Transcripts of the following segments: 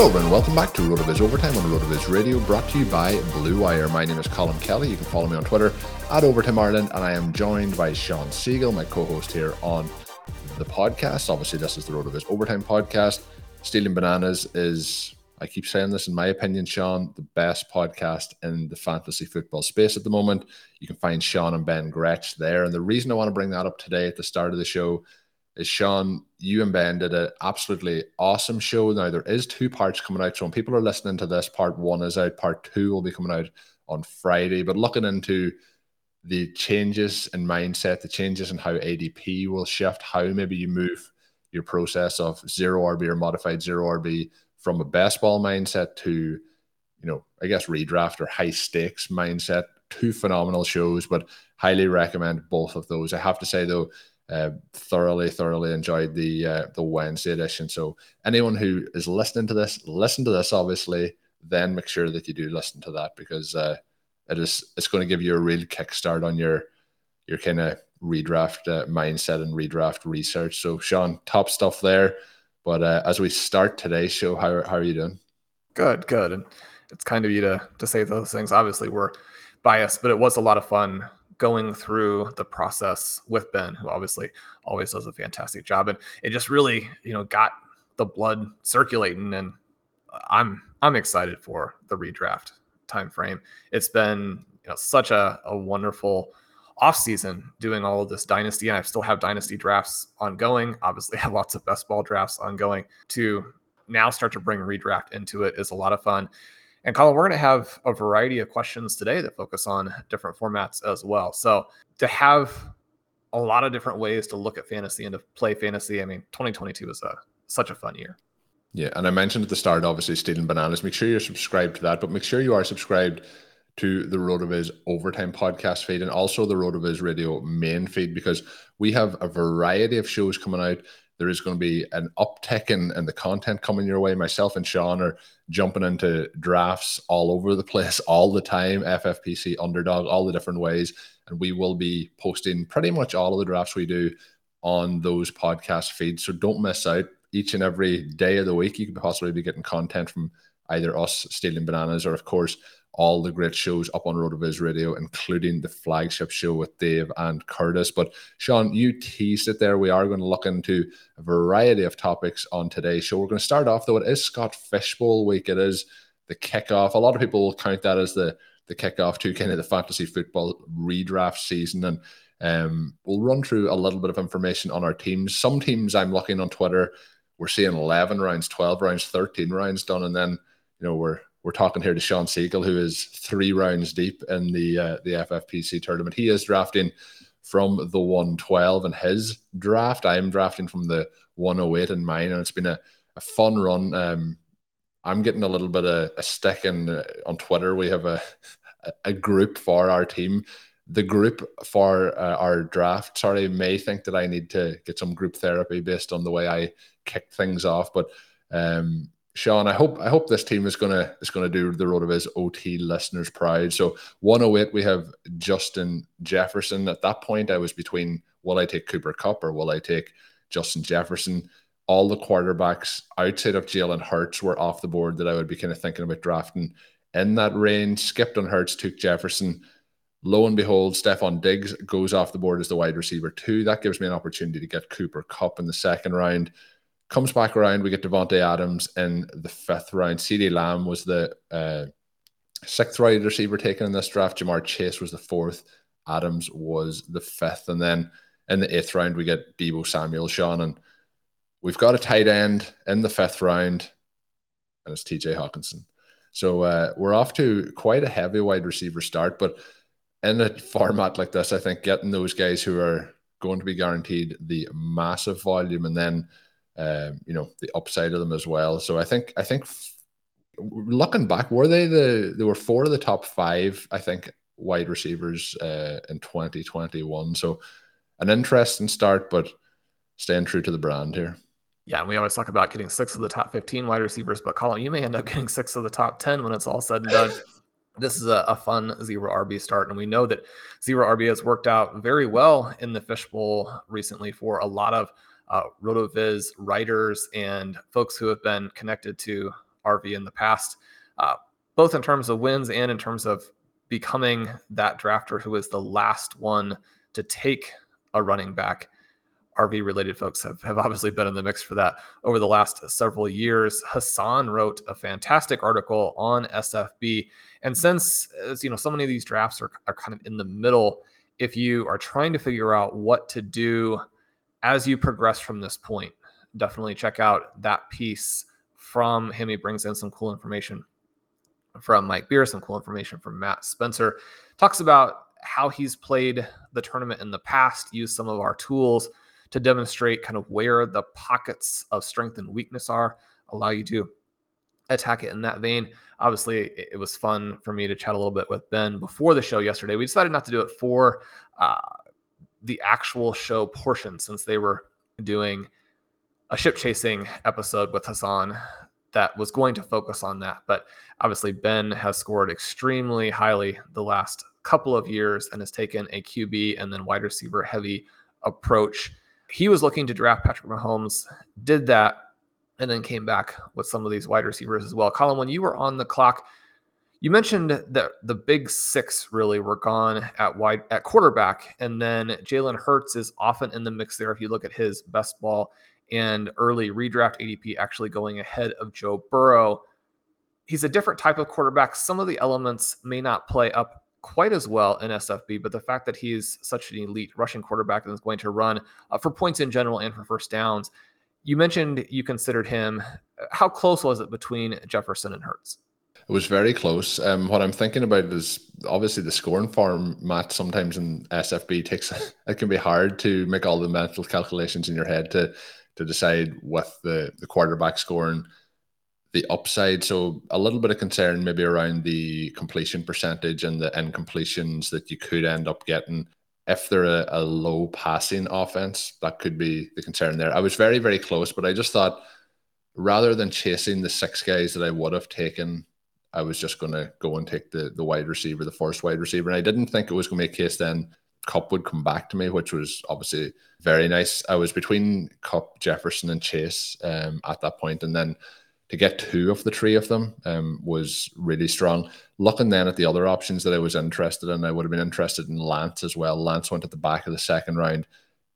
Hello, and welcome back to RotoViz Overtime on RotoViz Radio, brought to you by Blue Wire. My name is Colm Kelly. You can follow me on Twitter at Overtime Ireland, and I am joined by Shawn Siegele, my co-host here on the podcast. Obviously, this is the RotoViz Overtime podcast. Stealing Bananas is, I keep saying this, in my opinion, Shawn, the best podcast in the fantasy football space at the moment. You can find Shawn and Ben Gretch there. And the reason I want to bring that up today at the start of the show is Shawn, you and Ben did an absolutely awesome show. Now, there is two parts coming out. So when people are listening to this, part one is out, part two will be coming out on Friday. But looking into the changes in mindset, the changes in how ADP will shift, how maybe you move your process of zero RB or modified zero RB from a baseball mindset to, you know, I guess redraft or high stakes mindset. Two phenomenal shows, but highly recommend both of those. I have to say though, uh, thoroughly, thoroughly enjoyed the uh, the Wednesday edition. So anyone who is listening to this, listen to this obviously. Then make sure that you do listen to that because uh, it is it's going to give you a real kickstart on your your kind of redraft uh, mindset and redraft research. So Shawn, top stuff there. But uh, as we start today's show, how how are you doing? Good, good. And it's kind of you to to say those things. Obviously, we're biased, but it was a lot of fun going through the process with Ben, who obviously always does a fantastic job. And it just really, you know, got the blood circulating. And I'm I'm excited for the redraft time frame. It's been you know such a, a wonderful off season doing all of this dynasty, and I still have dynasty drafts ongoing. Obviously, I have lots of best ball drafts ongoing. To now start to bring redraft into it is a lot of fun. And Colm, we're going to have a variety of questions today that focus on different formats as well. So to have a lot of different ways to look at fantasy and to play fantasy, I mean, 2022 is a such a fun year. Yeah, and I mentioned at the start, obviously, stealing bananas. Make sure you're subscribed to that, but make sure you are subscribed to the Road of RotoViz Overtime podcast feed and also the Road of RotoViz Radio main feed because we have a variety of shows coming out. There is going to be an uptick in, in the content coming your way. Myself and Shawn are jumping into drafts all over the place all the time, FFPC, underdog, all the different ways. And we will be posting pretty much all of the drafts we do on those podcast feeds. So don't miss out each and every day of the week. You could possibly be getting content from either us stealing bananas or, of course, all the great shows up on road RotoViz Radio, including the flagship show with Dave and Curtis. But Shawn, you teased it there. We are going to look into a variety of topics on today's show. We're going to start off, though, it is Scott Fish Bowl week. It is the kickoff. A lot of people will count that as the the kickoff to kind of the fantasy football redraft season. And um, we'll run through a little bit of information on our teams. Some teams I'm looking on Twitter we're seeing 11 rounds, 12 rounds, 13 rounds done. And then, you know, we're, we're talking here to Shawn Siegele, who is three rounds deep in the uh, the FFPC tournament. He is drafting from the 112 in his draft. I am drafting from the 108 in mine, and it's been a, a fun run. Um, I'm getting a little bit of a stick in, uh, on Twitter. We have a, a group for our team. The group for uh, our draft, sorry, may think that I need to get some group therapy based on the way I kicked things off. But um, Shawn, I hope I hope this team is gonna is gonna do the RotoViz OT listeners pride. So 108, we have Justin Jefferson. At that point, I was between will I take Cooper Kupp or will I take Justin Jefferson? All the quarterbacks outside of Jalen Hurts were off the board that I would be kind of thinking about drafting in that range. Skipped on Hurts, took Jefferson. Lo and behold, Stefon Diggs goes off the board as the wide receiver too. That gives me an opportunity to get Cooper Kupp in the second round comes back around. We get Davante Adams in the fifth round. CeeDee Lamb was the uh, sixth wide receiver taken in this draft. Ja'Marr Chase was the fourth. Adams was the fifth. And then in the eighth round, we get Deebo Samuel, Shawn. And we've got a tight end in the fifth round, and it's TJ Hockenson. So uh, we're off to quite a heavy wide receiver start. But in a format like this, I think getting those guys who are going to be guaranteed the massive volume and then um, you know, the upside of them as well. So I think I think looking back, were they the they were four of the top five, I think, wide receivers uh, in 2021. So an interesting start, but staying true to the brand here. Yeah, and we always talk about getting six of the top 15 wide receivers, but Colm, you may end up getting six of the top 10 when it's all said and done. this is a, a, fun zero RB start, and we know that zero RB has worked out very well in the fishbowl recently for a lot of uh, RotoViz writers and folks who have been connected to RV in the past, uh, both in terms of wins and in terms of becoming that drafter who is the last one to take a running back. RV related folks have, have obviously been in the mix for that over the last several years. Hassan wrote a fantastic article on SFB. And since, you know, so many of these drafts are, are kind of in the middle, if you are trying to figure out what to do as you progress from this point, definitely check out that piece from him. He brings in some cool information from Mike Beer, some cool information from Matt Spencer. Talks about how he's played the tournament in the past, used some of our tools to demonstrate kind of where the pockets of strength and weakness are, allow you to attack it in that vein. Obviously, it was fun for me to chat a little bit with Ben before the show yesterday. We decided not to do it for uh, the actual show portion since they were doing a ship chasing episode with Hassan that was going to focus on that. But obviously, Ben has scored extremely highly the last couple of years and has taken a QB and then wide receiver heavy approach. He was looking to draft Patrick Mahomes, did that, and then came back with some of these wide receivers as well. Colm, when you were on the clock, you mentioned that the big six really were gone at wide at quarterback, and then Jalen Hurts is often in the mix there. If you look at his best ball and early redraft ADP, actually going ahead of Joe Burrow. He's a different type of quarterback. Some of the elements may not play up quite as well in SFB, but the fact that he's such an elite rushing quarterback and is going to run uh, for points in general and for first downs. You mentioned you considered him. How close was it between Jefferson and Hurts? It was very close. Um, what I'm thinking about is obviously the scoring format sometimes in SFB takes it can be hard to make all the mental calculations in your head to to decide with the the quarterback scoring the upside. So a little bit of concern maybe around the completion percentage and the incompletions that you could end up getting if they're a, a low passing offense. That could be the concern there. I was very very close, but I just thought rather than chasing the six guys that I would have taken I was just going to go and take the the wide receiver, the first wide receiver. And I didn't think it was going to be a case then Kupp would come back to me, which was obviously very nice. I was between Kupp, Jefferson, and Chase um, at that point, and then to get two of the three of them um, was really strong. Looking then at the other options that I was interested in, I would have been interested in Lance as well. Lance went at the back of the second round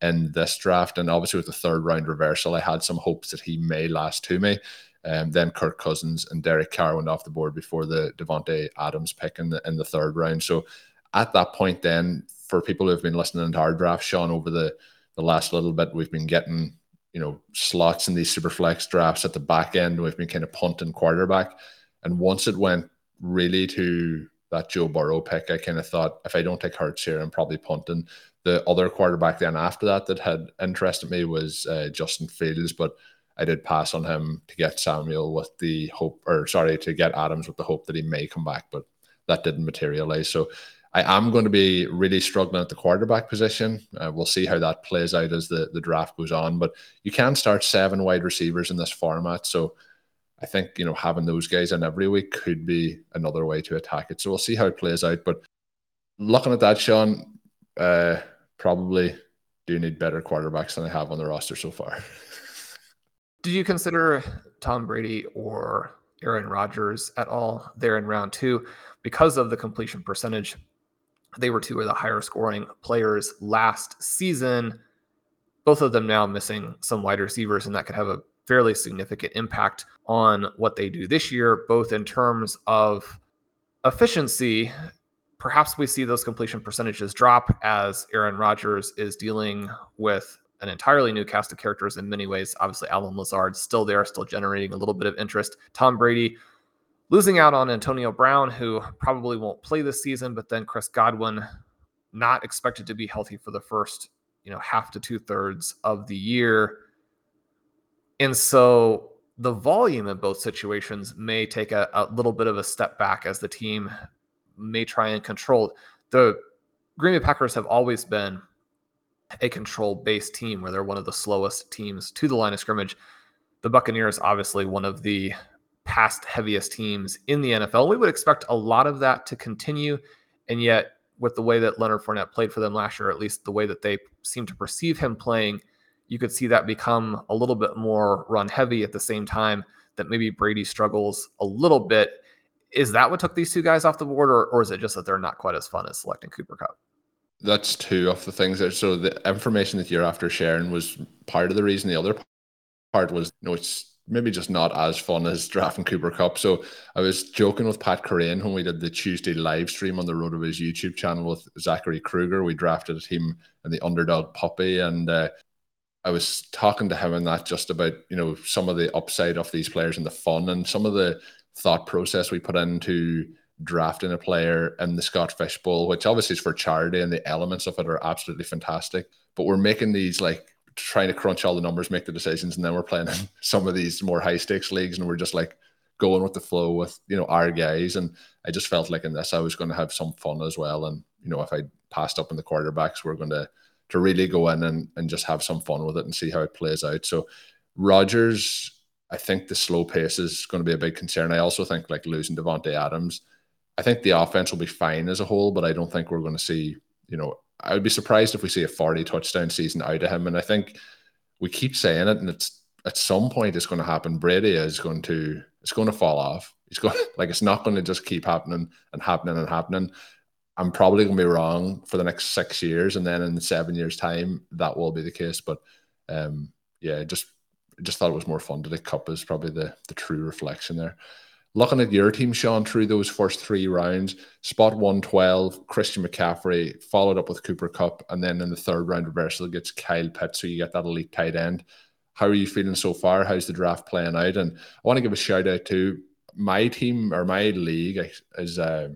in this draft, and obviously with the third round reversal, I had some hopes that he may last to me. Um, then Kirk Cousins and Derek Carr went off the board before the Davante Adams pick in the in the third round. So at that point, then for people who have been listening to our draft, Shawn, over the the last little bit, we've been getting you know slots in these super flex drafts at the back end. We've been kind of punting quarterback, and once it went really to that Joe Burrow pick, I kind of thought if I don't take Hurts here, I'm probably punting. The other quarterback then after that that had interested me was uh, Justin Fields, but I did pass on him to get Samuel with the hope, or sorry, to get Adams with the hope that he may come back, but that didn't materialize. So I am going to be really struggling at the quarterback position. Uh, we'll see how that plays out as the, the draft goes on. But you can start seven wide receivers in this format. So I think you know having those guys in every week could be another way to attack it. So we'll see how it plays out. But looking at that, Shawn, uh, probably do need better quarterbacks than I have on the roster so far. Did you consider Tom Brady or Aaron Rodgers at all there in round two because of the completion percentage? They were two of the higher scoring players last season. Both of them now missing some wide receivers, and that could have a fairly significant impact on what they do this year, both in terms of efficiency. Perhaps we see those completion percentages drop as Aaron Rodgers is dealing with an entirely new cast of characters in many ways. Obviously, Allen Lazard still there, still generating a little bit of interest. Tom Brady losing out on Antonio Brown, who probably won't play this season, but then Chris Godwin not expected to be healthy for the first, you know, half to two thirds of the year. And so the volume in both situations may take a, a little bit of a step back as the team may try and control. The Green Bay Packers have always been a control based team where they're one of the slowest teams to the line of scrimmage. The Buccaneers, obviously, one of the past heaviest teams in the NFL. We would expect a lot of that to continue. And yet, with the way that Leonard Fournette played for them last year, at least the way that they seem to perceive him playing, you could see that become a little bit more run heavy at the same time that maybe Brady struggles a little bit. Is that what took these two guys off the board, or, or is it just that they're not quite as fun as selecting Cooper Kupp? That's two of the things that so the information that you're after sharing was part of the reason. The other part was you know it's maybe just not as fun as drafting Cooper Kupp. So I was joking with Pat Kerrane when we did the Tuesday live stream on the RotoViz YouTube channel with Zachary Kruger. We drafted him and the underdog puppy, and uh, I was talking to him and that just about you know some of the upside of these players and the fun and some of the thought process we put into drafting a player in the Scott Fish Bowl, which obviously is for charity and the elements of it are absolutely fantastic. But we're making these like trying to crunch all the numbers, make the decisions, and then we're playing in some of these more high stakes leagues, and we're just like going with the flow with you know our guys. And I just felt like in this I was going to have some fun as well. And you know if I passed up in the quarterbacks, we're going to to really go in and, and just have some fun with it and see how it plays out. So Rodgers, I think the slow pace is going to be a big concern. I also think like losing Davante Adams I think the offense will be fine as a whole, but I don't think we're going to see, you know, I would be surprised if we see a 40 touchdown season out of him. And I think we keep saying it, and it's at some point it's going to happen. Brady is going to it's going to fall off. It's going like it's not going to just keep happening and happening and happening. I'm probably going to be wrong for the next six years, and then in seven years' time, that will be the case. But um, yeah, just just thought it was more fun to the Kupp is probably the the true reflection there. Looking at your team, Shawn, through those first three rounds, spot 112, Christian McCaffrey, followed up with Cooper Kupp, and then in the third round reversal gets Kyle Pitts, so you get that elite tight end. How are you feeling so far? How's the draft playing out? And I want to give a shout out to my team or my league is uh,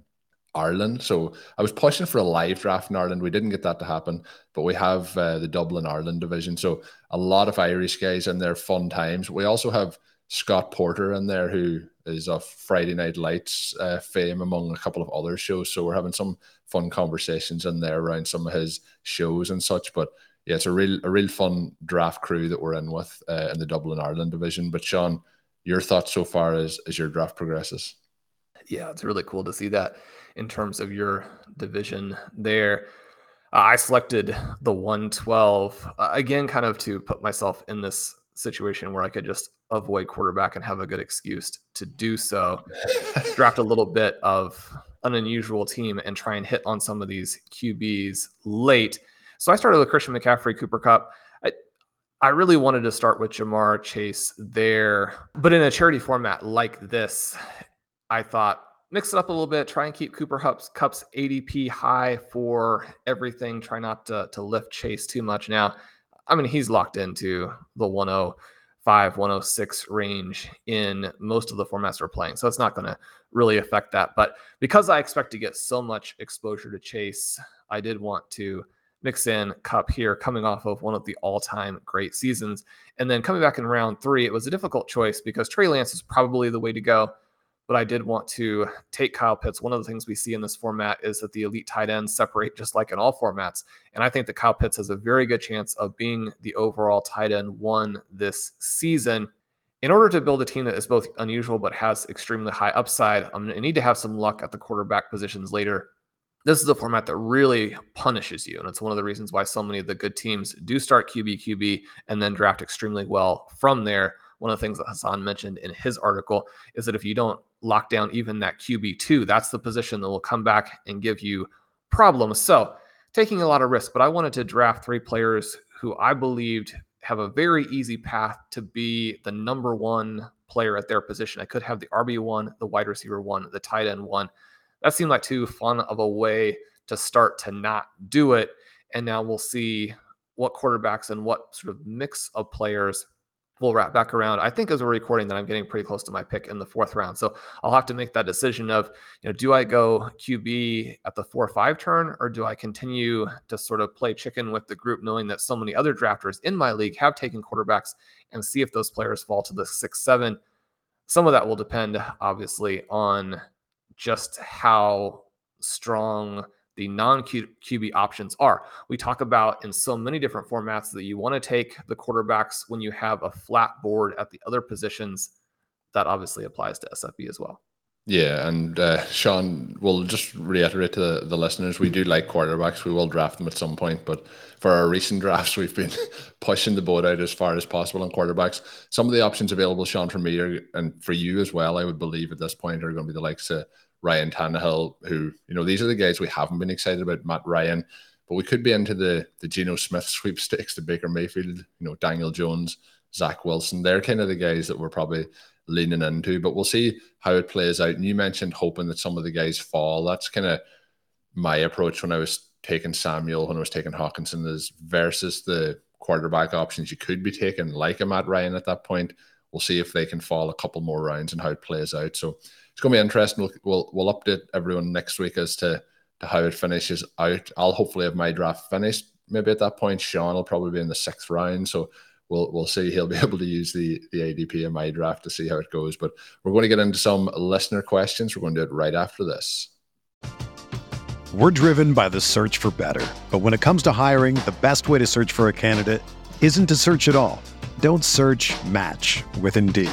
Ireland. So I was pushing for a live draft in Ireland. We didn't get that to happen, but we have uh, the Dublin Ireland division. So a lot of Irish guys in their fun times. We also have Scott Porter in there, who is of Friday Night Lights uh, fame among a couple of other shows. So we're having some fun conversations in there around some of his shows and such. But yeah, it's a real a real fun draft crew that we're in with uh, in the Dublin Ireland division. But Shawn, your thoughts so far as as your draft progresses? Yeah, it's really cool to see that in terms of your division there. I selected the 112 uh, again, kind of to put myself in this situation where I could just avoid quarterback and have a good excuse to do so. Draft a little bit of an unusual team and try and hit on some of these QBs late. So I started with Christian McCaffrey, Cooper Kupp. I, I really wanted to start with Ja'Marr Chase there, but in a charity format like this, I thought mix it up a little bit, try and keep Cooper Kupp's, Kupp's ADP high for everything. Try not to, to lift Chase too much. Now, I mean, he's locked into the 105, 106 range in most of the formats we're playing. So it's not going to really affect that. But because I expect to get so much exposure to Chase, I did want to mix in Kupp here, coming off of one of the all time great seasons. And then coming back in round three, it was a difficult choice because Trey Lance is probably the way to go but I did want to take Kyle Pitts. One of the things we see in this format is that the elite tight ends separate just like in all formats. And I think that Kyle Pitts has a very good chance of being the overall tight end one this season. in order to build a team that is both unusual but has extremely high upside, I'm going to need to have some luck at the quarterback positions later. This is a format that really punishes you. And it's one of the reasons why so many of the good teams do start QB, QB, and then draft extremely well from there. One of the things that Hassan mentioned in his article is that if you don't lock down even that QB2, that's the position that will come back and give you problems. So, taking a lot of risk, but I wanted to draft three players who I believed have a very easy path to be the number one player at their position. I could have the RB one, the wide receiver one, the tight end one. That seemed like too fun of a way to start to not do it. And now we'll see what quarterbacks and what sort of mix of players we'll wrap back around. I think as we're recording that I'm getting pretty close to my pick in the fourth round. So I'll have to make that decision of, you know, do I go QB at the four or five turn or do I continue to sort of play chicken with the group, knowing that so many other drafters in my league have taken quarterbacks and see if those players fall to the six, seven. Some of that will depend, obviously, on just how strong the non QB options are. We talk about in so many different formats that you want to take the quarterbacks when you have a flat board at the other positions. That obviously applies to SFB as well. Yeah, and uh, Shawn, we'll just reiterate to the, the, listeners, we do like quarterbacks. We will draft them at some point, but for our recent drafts, we've been pushing the boat out as far as possible on quarterbacks. Some of the options available, Shawn, for me are, and for you as well, I would believe at this point are going to be the likes of Ryan Tannehill, who, you know, these are the guys we haven't been excited about, Matt Ryan, but we could be into the the Geno Smith sweepstakes, the Baker Mayfield, you know, Daniel Jones, Zach Wilson. They're kind of the guys that we're probably leaning into, but we'll see how it plays out. And you mentioned hoping that some of the guys fall. That's kind of my approach when I was taking Samuel, when I was taking Hockenson, is versus the quarterback options you could be taking, like a Matt Ryan at that point. We'll see if they can fall a couple more rounds and how it plays out. So it's going to be interesting. We'll, we'll, we'll update everyone next week as to to how it finishes out. I'll hopefully have my draft finished. Maybe at that point, Shawn will probably be in the sixth round. So we'll we'll see. He'll be able to use the the ADP in my draft to see how it goes. But we're going to get into some listener questions. We're going to do it right after this. We're driven by the search for better. But when it comes to hiring, the best way to search for a candidate isn't to search at all. Don't search match with Indeed.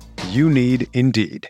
You need Indeed.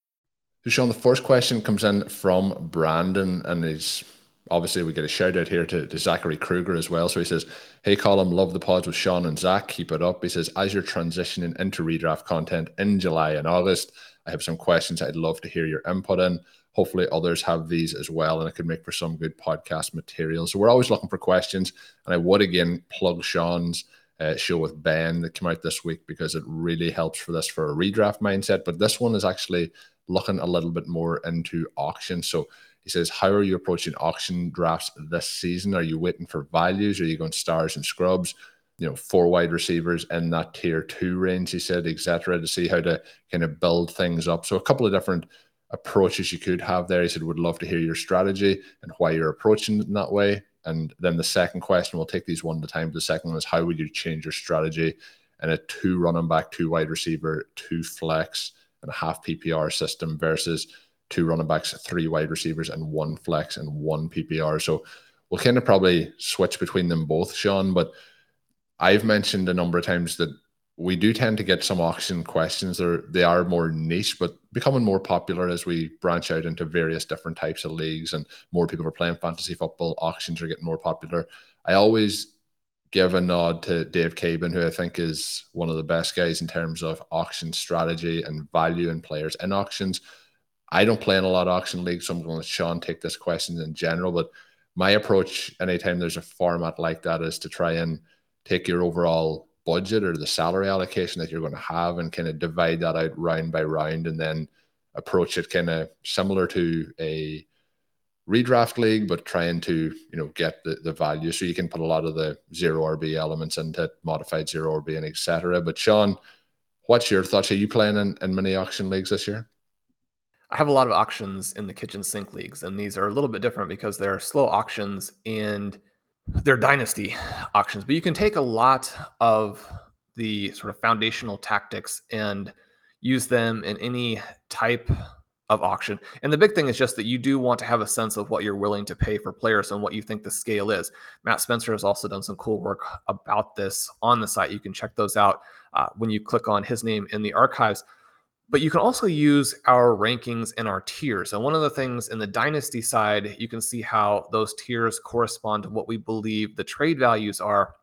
So, Shawn, the first question comes in from Brandon, and he's obviously we get a shout out here to, to Zachary Kruger as well. So he says, Hey, Colm, love the pods with Shawn and Zach. Keep it up. He says, As you're transitioning into redraft content in July and August, I have some questions I'd love to hear your input in. Hopefully, others have these as well, and it could make for some good podcast material. So, we're always looking for questions. And I would again plug Shawn's uh, show with Ben that came out this week because it really helps for this for a redraft mindset. But this one is actually looking a little bit more into auction. So he says, How are you approaching auction drafts this season? Are you waiting for values? Are you going stars and scrubs? You know, four wide receivers in that tier two range, he said, etc., to see how to kind of build things up. So a couple of different approaches you could have there. He said, Would love to hear your strategy and why you're approaching it in that way. And then the second question, we'll take these one at a time. The second one is how would you change your strategy in a two running back, two wide receiver, two flex in a half PPR system versus two running backs, three wide receivers, and one flex and one PPR. So we'll kind of probably switch between them both, Shawn. But I've mentioned a number of times that we do tend to get some auction questions. They're they are more niche, but becoming more popular as we branch out into various different types of leagues and more people are playing fantasy football. Auctions are getting more popular. I always give a nod to Dave Caban, who I think is one of the best guys in terms of auction strategy and value in players in auctions. I don't play in a lot of auction leagues, so I'm going to let Shawn take this question in general. But my approach anytime there's a format like that is to try and take your overall budget or the salary allocation that you're going to have and kind of divide that out round by round and then approach it kind of similar to a redraft league, but trying to you know get the, the value so you can put a lot of the zero RB elements into modified zero RB and etc. But Shawn, what's your thoughts? Are you playing in, in many auction leagues this year? I have a lot of auctions in the kitchen sink leagues, and these are a little bit different because they're slow auctions and they're dynasty auctions. But you can take a lot of the sort of foundational tactics and use them in any type of auction. And the big thing is just that you do want to have a sense of what you're willing to pay for players and what you think the scale is. Matt Spencer has also done some cool work about this on the site. You can check those out uh, when you click on his name in the archives. But you can also use our rankings and our tiers. And one of the things in the dynasty side, you can see how those tiers correspond to what we believe the trade values are.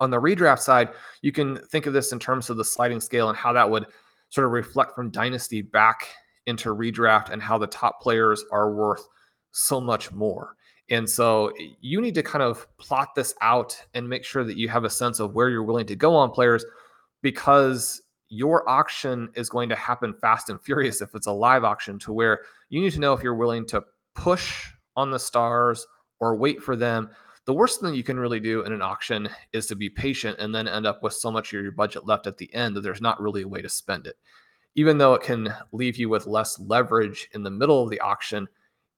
On the redraft side, you can think of this in terms of the sliding scale and how that would sort of reflect from dynasty back into redraft and how the top players are worth so much more. And so you need to kind of plot this out and make sure that you have a sense of where you're willing to go on players because your auction is going to happen fast and furious if it's a live auction to where you need to know if you're willing to push on the stars or wait for them. The worst thing you can really do in an auction is to be patient and then end up with so much of your budget left at the end that there's not really a way to spend it even though it can leave you with less leverage in the middle of the auction,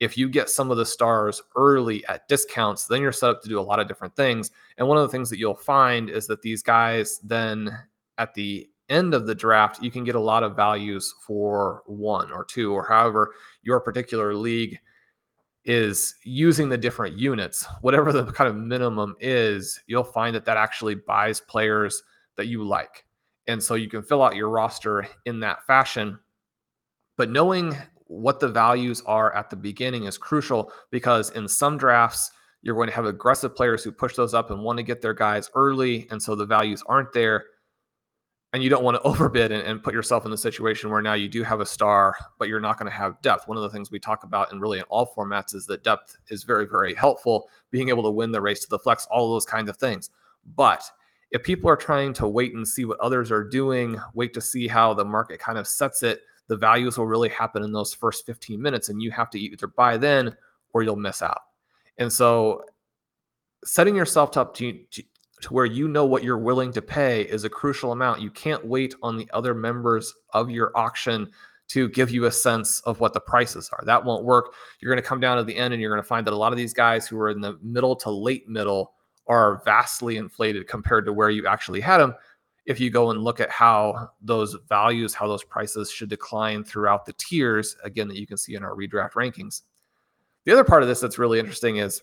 if you get some of the stars early at discounts, then you're set up to do a lot of different things. And one of the things that you'll find is that these guys then at the end of the draft, you can get a lot of values for one or two, or however your particular league is using the different units. Whatever the kind of minimum is, you'll find that that actually buys players that you like. And so you can fill out your roster in that fashion. But knowing what the values are at the beginning is crucial because in some drafts, you're going to have aggressive players who push those up and want to get their guys early. And so the values aren't there. And you don't want to overbid and, and put yourself in the situation where now you do have a star, but you're not going to have depth. One of the things we talk about, and really in all formats, is that depth is very, very helpful. Being able to win the race to the flex, all those kinds of things. But if people are trying to wait and see what others are doing, wait to see how the market kind of sets it, the values will really happen in those first 15 minutes. And you have to either buy then or you'll miss out. And so setting yourself up to, to, to where you know what you're willing to pay is a crucial amount. You can't wait on the other members of your auction to give you a sense of what the prices are. That won't work. You're going to come down to the end and you're going to find that a lot of these guys who are in the middle to late middle are vastly inflated compared to where you actually had them if you go and look at how those values, how those prices should decline throughout the tiers, again, that you can see in our redraft rankings. The other part of this that's really interesting is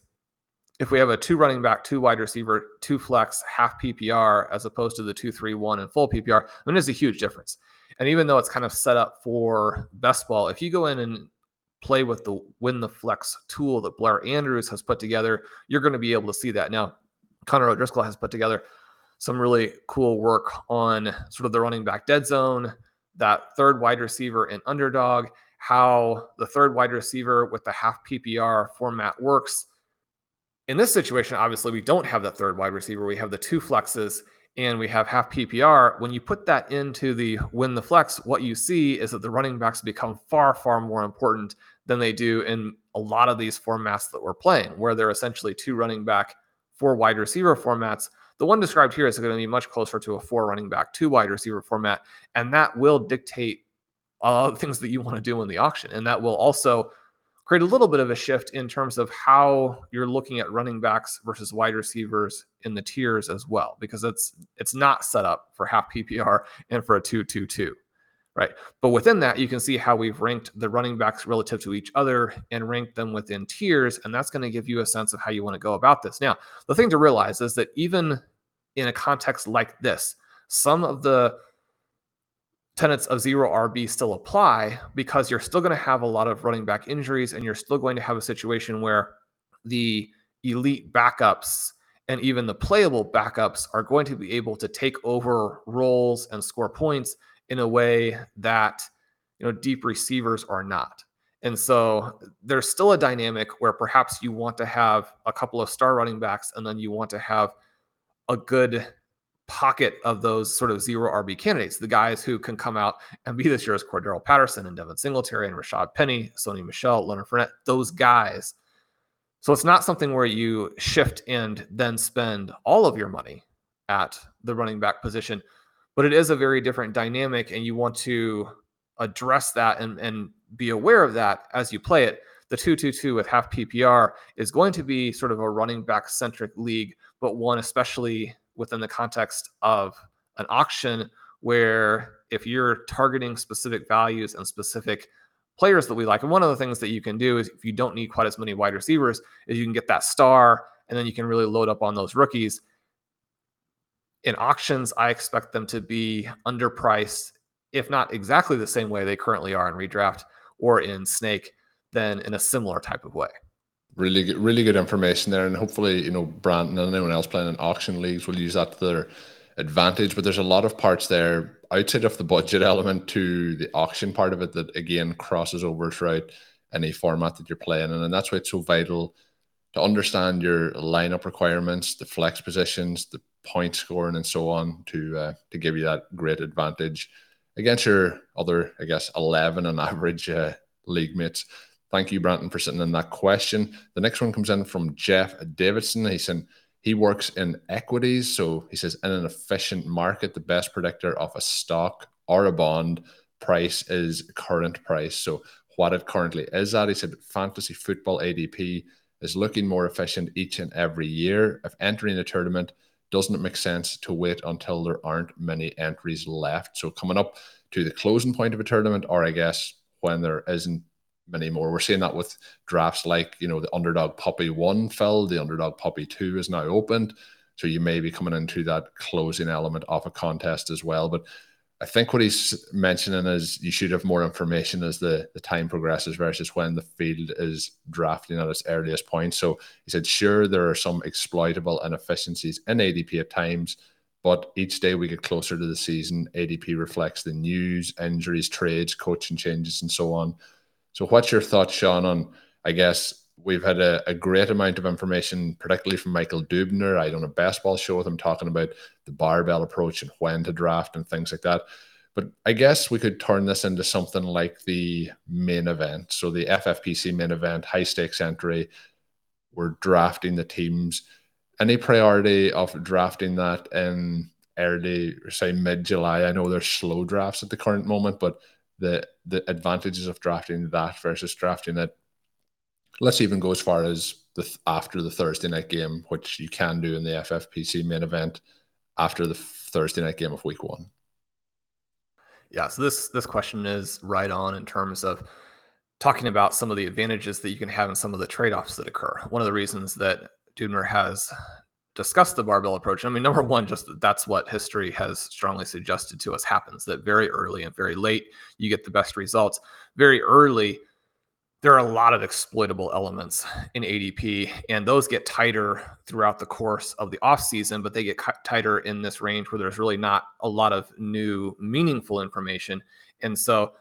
if we have a two running back, two wide receiver, two flex, half PPR, as opposed to the two, three, one, and full PPR, I mean, it's a huge difference. And even though it's kind of set up for best ball, if you go in and play with the win the flex tool that Blair Andrews has put together, you're going to be able to see that. Now, Connor O'Driscoll has put together some really cool work on sort of the running back dead zone, that third wide receiver in underdog, how the third wide receiver with the half PPR format works. In this situation, obviously, we don't have that third wide receiver. We have the two flexes and we have half PPR. When you put that into the win the flex, what you see is that the running backs become far, far more important than they do in a lot of these formats that we're playing, where they're essentially two running back four wide receiver formats. The one described here is going to be much closer to a four running back, two wide receiver format. And that will dictate uh, things that you want to do in the auction. And that will also create a little bit of a shift in terms of how you're looking at running backs versus wide receivers in the tiers as well, because it's it's not set up for half PPR and for a two two two. Right? But within that, you can see how we've ranked the running backs relative to each other and ranked them within tiers. And that's going to give you a sense of how you want to go about this. Now, the thing to realize is that even in a context like this, some of the tenets of zero RB still apply because you're still going to have a lot of running back injuries and you're still going to have a situation where the elite backups and even the playable backups are going to be able to take over roles and score points in a way that you know deep receivers are not. And so there's still a dynamic where perhaps you want to have a couple of star running backs and then you want to have a good pocket of those sort of zero RB candidates, the guys who can come out and be this year's Cordarrelle Patterson and Devin Singletary and Rashaad Penny, Sony Michel, Leonard Fournette, those guys. So it's not something where you shift and then spend all of your money at the running back position, but it is a very different dynamic, and you want to address that and, and be aware of that as you play it. The 222 with half PPR is going to be sort of a running back centric league, but one especially within the context of an auction where if you're targeting specific values and specific players that we like, and one of the things that you can do is if you don't need quite as many wide receivers, is you can get that star and then you can really load up on those rookies. In auctions, I expect them to be underpriced, if not exactly the same way they currently are in redraft or in snake, then in a similar type of way really good, really good information there, and hopefully, you know, Brandon and anyone else playing in auction leagues will use that to their advantage. But there's a lot of parts there outside of the budget element to the auction part of it that again crosses over throughout any format that you're playing in, and that's why it's so vital to understand your lineup requirements, the flex positions, the point scoring, and so on to uh, to give you that great advantage against your other, I guess, eleven on average uh, league mates. Thank you, Brandon, for sitting in that question. The next one comes in from Jeff Davidson. He said he works in equities. So he says, in an efficient market, the best predictor of a stock or a bond price is current price. So what it currently is at, he said, fantasy football ADP is looking more efficient each and every year. If entering a tournament, doesn't it make sense to wait until there aren't many entries left? So coming up to the closing point of a tournament, or I guess when there isn't many more. We're seeing that with drafts like, you know, the underdog puppy one fell, the underdog puppy two is now opened. So you may be coming into that closing element of a contest as well. But I think what he's mentioning is you should have more information as the, the time progresses versus when the field is drafting at its earliest point. So he said, sure, there are some exploitable inefficiencies in ADP at times, but each day we get closer to the season, ADP reflects the news, injuries, trades, coaching changes, and so on. So, what's your thoughts, Shawn, on I guess we've had a, a, great amount of information, particularly from Michael Dubner. I done a baseball show with him talking about the barbell approach and when to draft and things like that. But I guess we could turn this into something like the main event. So the FFPC main event, high stakes entry, we're drafting the teams. Any priority of drafting that in early, say mid July? I know there's slow drafts at the current moment, but the the advantages of drafting that versus drafting it. Let's even go as far as the after the Thursday night game, which you can do in the FFPC main event after the Thursday night game of Week One. Yeah, so this this question is right on in terms of talking about some of the advantages that you can have and some of the trade offs that occur. One of the reasons that Dubner has discussed the barbell approach. I mean, number one, just that's what history has strongly suggested to us happens that very early and very late, you get the best results. Very early, there are a lot of exploitable elements in ADP, and those get tighter throughout the course of the off season, but they get tighter in this range where there's really not a lot of new, meaningful information. And so,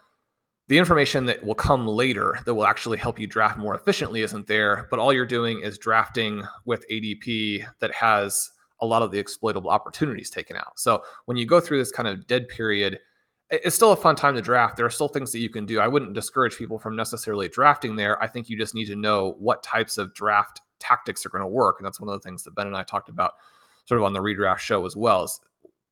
the information that will come later that will actually help you draft more efficiently isn't there, but all you're doing is drafting with ADP that has a lot of the exploitable opportunities taken out. So when you go through this kind of dead period, it's still a fun time to draft. There are still things that you can do. I wouldn't discourage people from necessarily drafting there. I think you just need to know what types of draft tactics are going to work. And that's one of the things that Ben and I talked about sort of on the redraft show as well is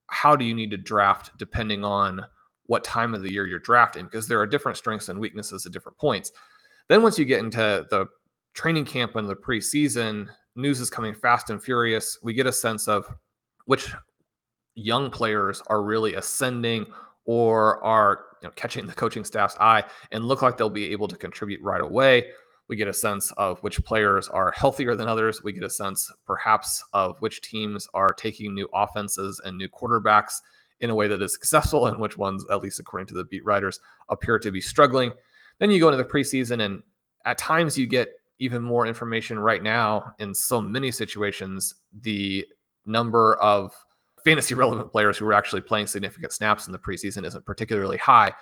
how do you need to draft depending on what time of the year you're drafting because there are different strengths and weaknesses at different points. Then once you get into the training camp and the preseason, news is coming fast and furious. We get a sense of which young players are really ascending or are you know, catching the coaching staff's eye and look like they'll be able to contribute right away. We get a sense of which players are healthier than others. We get a sense, perhaps, of which teams are taking new offenses and new quarterbacks in a way that is successful, and which ones, at least according to the beat writers, appear to be struggling. Then you go into the preseason, and at times you get even more information right now in so many situations. The number of fantasy relevant players who are actually playing significant snaps in the preseason isn't particularly high.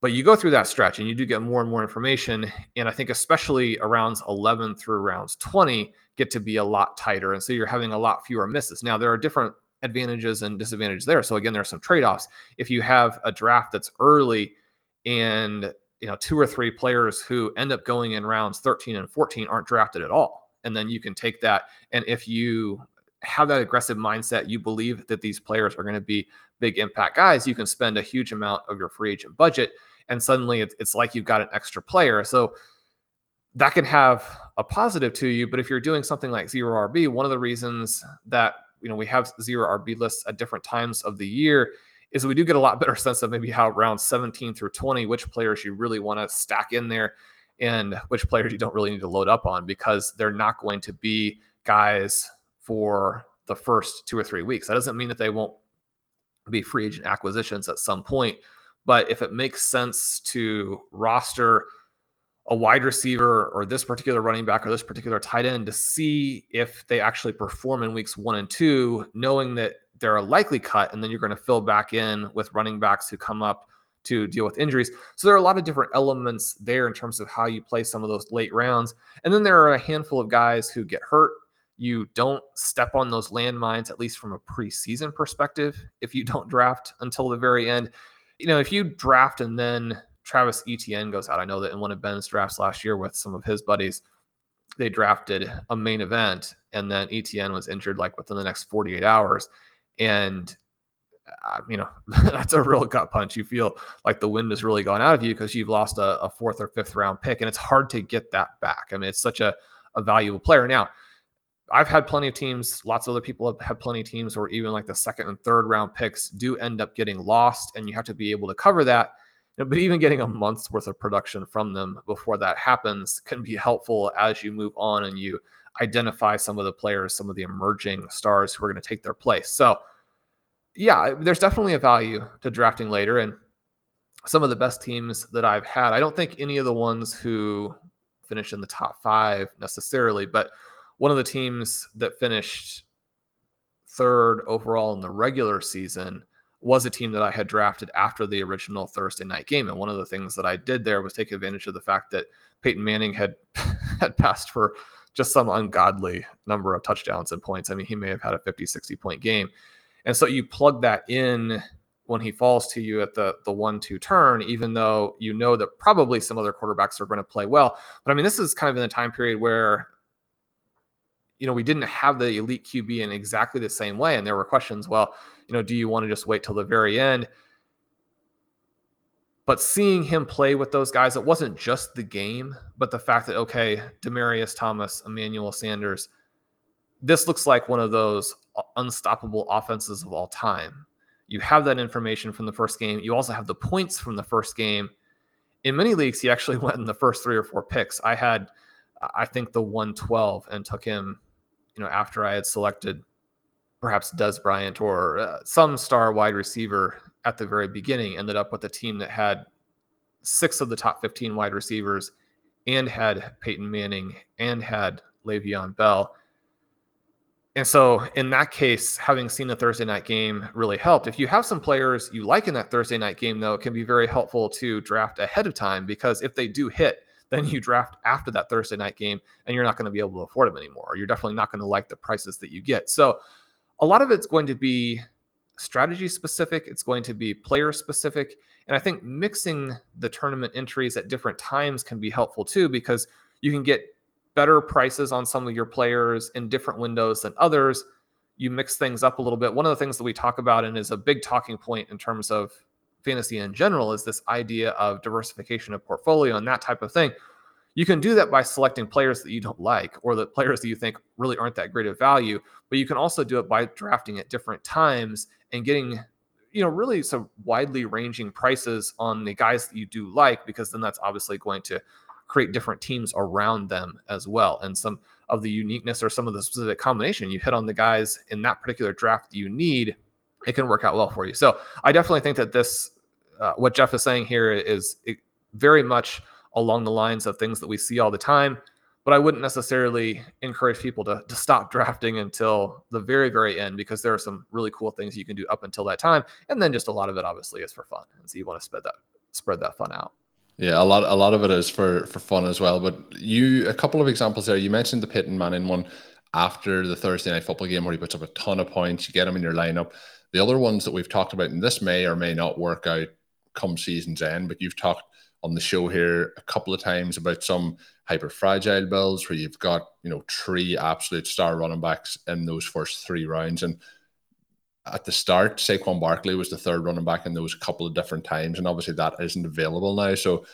But you go through that stretch and you do get more and more information. And I think, especially rounds 11 through rounds 20, get to be a lot tighter. And so you're having a lot fewer misses. Now, there are different advantages and disadvantages there. So, again, there are some trade offs. If you have a draft that's early and you know two or three players who end up going in rounds 13 and 14 aren't drafted at all and then you can take that and if you have that aggressive mindset, you believe that these players are going to be big impact guys, you can spend a huge amount of your free agent budget. And suddenly it's, it's like you've got an extra player. So that can have a positive to you. But if you're doing something like zero RB, one of the reasons that you know we have zero RB lists at different times of the year is we do get a lot better sense of maybe how around 17 through 20, which players you really want to stack in there and which players you don't really need to load up on because they're not going to be guys for the first two or three weeks. That doesn't mean that they won't be free agent acquisitions at some point. But if it makes sense to roster a wide receiver or this particular running back or this particular tight end to see if they actually perform in weeks one and two, knowing that they're a likely cut, and then you're going to fill back in with running backs who come up to deal with injuries. So there are a lot of different elements there in terms of how you play some of those late rounds. And then there are a handful of guys who get hurt you don't step on those landmines, at least from a preseason perspective, if you don't draft until the very end. You know, if you draft and then Travis Etienne goes out, I know that in one of Ben's drafts last year with some of his buddies, they drafted a main event and then Etienne was injured like within the next 48 hours. And uh, you know, that's a real gut punch. You feel like the wind has really gone out of you because you've lost a, a, fourth or fifth round pick, and it's hard to get that back. I mean, it's such a, a valuable player. Now, I've had plenty of teams, lots of other people have had plenty of teams where even like the second and third round picks do end up getting lost, and you have to be able to cover that. But even getting a month's worth of production from them before that happens can be helpful as you move on and you identify some of the players, some of the emerging stars who are going to take their place. So, yeah, there's definitely a value to drafting later. And some of the best teams that I've had, I don't think any of the ones who finish in the top five necessarily, but one of the teams that finished third overall in the regular season was a team that I had drafted after the original Thursday night game. And one of the things that I did there was take advantage of the fact that Peyton Manning had had passed for just some ungodly number of touchdowns and points. I mean, he may have had a 50, 60 point game. And so you plug that in when he falls to you at the the one two turn, even though you know that probably some other quarterbacks are going to play well. But I mean, this is kind of in the time period where you know, we didn't have the elite QB in exactly the same way. And there were questions, well, you know, do you want to just wait till the very end? But seeing him play with those guys, it wasn't just the game, but the fact that, okay, Demaryius Thomas, Emmanuel Sanders, this looks like one of those unstoppable offenses of all time. You have that information from the first game. You also have the points from the first game. In many leagues, he actually went in the first three or four picks. I had, I think, the 112 and took him you know, after I had selected perhaps Dez Bryant or uh, some star wide receiver at the very beginning, ended up with a team that had six of the top 15 wide receivers and had Peyton Manning and had Le'Veon Bell. And so, in that case, having seen the Thursday night game really helped. If you have some players you like in that Thursday night game, though, it can be very helpful to draft ahead of time because if they do hit, then you draft after that Thursday night game and you're not going to be able to afford them anymore. Or you're definitely not going to like the prices that you get. So a lot of it's going to be strategy specific, it's going to be player specific. And I think mixing the tournament entries at different times can be helpful too, because you can get better prices on some of your players in different windows than others. You mix things up a little bit. One of the things that we talk about and is a big talking point in terms of fantasy in general is this idea of diversification of portfolio and that type of thing. You can do that by selecting players that you don't like or the players that you think really aren't that great of value, but you can also do it by drafting at different times and getting you know, really some widely ranging prices on the guys that you do like, because then that's obviously going to create different teams around them as well. And some of the uniqueness or some of the specific combination you hit on the guys in that particular draft that you need, it can work out well for you. So I definitely think that this, uh, what Jeff is saying here is very much along the lines of things that we see all the time but I wouldn't necessarily encourage people to, to stop drafting until the very, very end because there are some really cool things you can do up until that time. And then just a lot of it obviously is for fun. And so you want to spread that spread that fun out. Yeah, a lot a lot of it is for for fun as well. But you a couple of examples there. You mentioned the Peyton Manning one after the Thursday night football game where he puts up a ton of points. You get him in your lineup. The other ones that we've talked about, and this may or may not work out come season's end, but you've talked on the show here a couple of times about some hyper fragile builds where you've got you know three absolute star running backs in those first three rounds. And at the start Saquon Barkley was the third running back in those couple of different times and obviously that isn't available now. So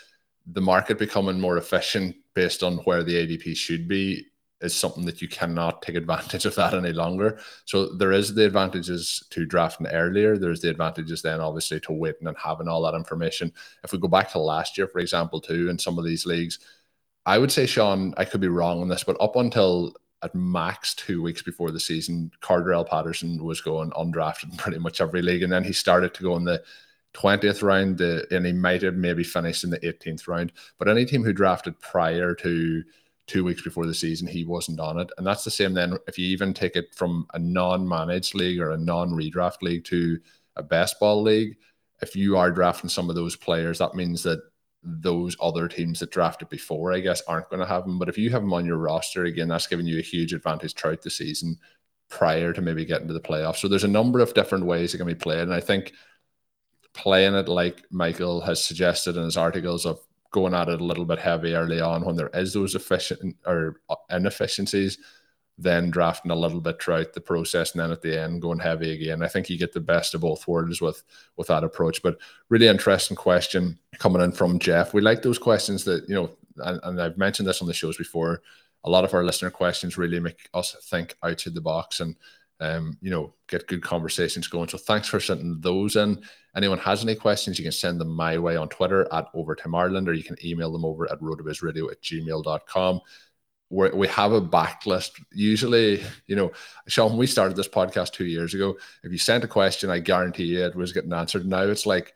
the market becoming more efficient based on where the ADP should be is something that you cannot take advantage of that any longer. So there is the advantages to drafting earlier. There's the advantages then obviously to waiting and having all that information. If we go back to last year, for example, too, in some of these leagues, I would say, Shawn, I could be wrong on this, but up until at max two weeks before the season, Cordarrelle Patterson was going undrafted in pretty much every league. And then he started to go in the 20th round, the, and he might have maybe finished in the 18th round. But any team who drafted prior to two weeks before the season, he wasn't on it. And that's the same then if you even take it from a non managed league or a non redraft league to a best ball league. If you are drafting some of those players, that means that those other teams that drafted before, I guess, aren't going to have them. But if you have them on your roster, again, that's giving you a huge advantage throughout the season prior to maybe getting to the playoffs. So there's a number of different ways it can be played. And I think playing it like Michael has suggested in his articles of going at it a little bit heavy early on when there is those efficient or uh, inefficiencies then drafting a little bit throughout the process and then at the end going heavy again. I think you get the best of both worlds with with that approach. But really interesting question coming in from Jeff. We like those questions that, you know, and, and I've mentioned this on the shows before. A lot of our listener questions really make us think outside the box and um, you know, get good conversations going. So thanks for sending those in. Anyone has any questions, you can send them my way on Twitter at Overtime Ireland, or you can email them over at rotovizradio at gmail.com we we have a backlist. Usually, you know, Shawn, we started this podcast two years ago, if you sent a question, I guarantee you it was getting answered. Now it's like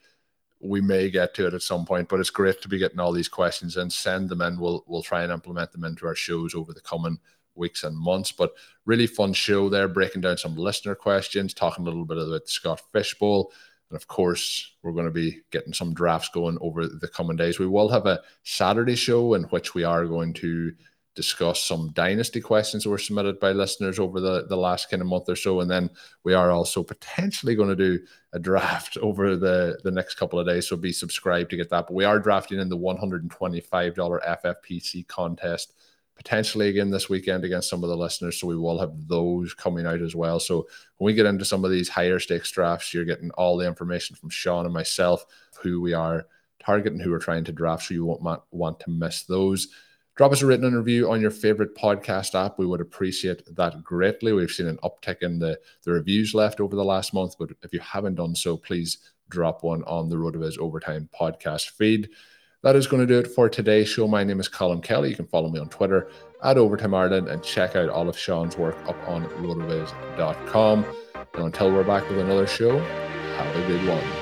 we may get to it at some point, but it's great to be getting all these questions and send them in. We'll we'll try and implement them into our shows over the coming weeks and months. But really fun show there, breaking down some listener questions, talking a little bit about the Scott Fish Bowl. And of course, we're going to be getting some drafts going over the coming days. We will have a Saturday show in which we are going to discuss some dynasty questions that were submitted by listeners over the, the last kind of month or so. And then we are also potentially going to do a draft over the, the next couple of days. So be subscribed to get that. But we are drafting in the $125 FFPC contest potentially again this weekend against some of the listeners. So we will have those coming out as well. So when we get into some of these higher stakes drafts, you're getting all the information from Shawn and myself, who we are targeting, who we're trying to draft. So you won't want to miss those. Drop us a written review on your favorite podcast app. We would appreciate that greatly. We've seen an uptick in the, the reviews left over the last month, but if you haven't done so, please drop one on the RotoViz Overtime podcast feed. That is going to do it for today's show. My name is Colm Kelly. You can follow me on Twitter at Overtime Ireland and check out all of Shawn's work up on rotoviz.com. And until we're back with another show, have a good one.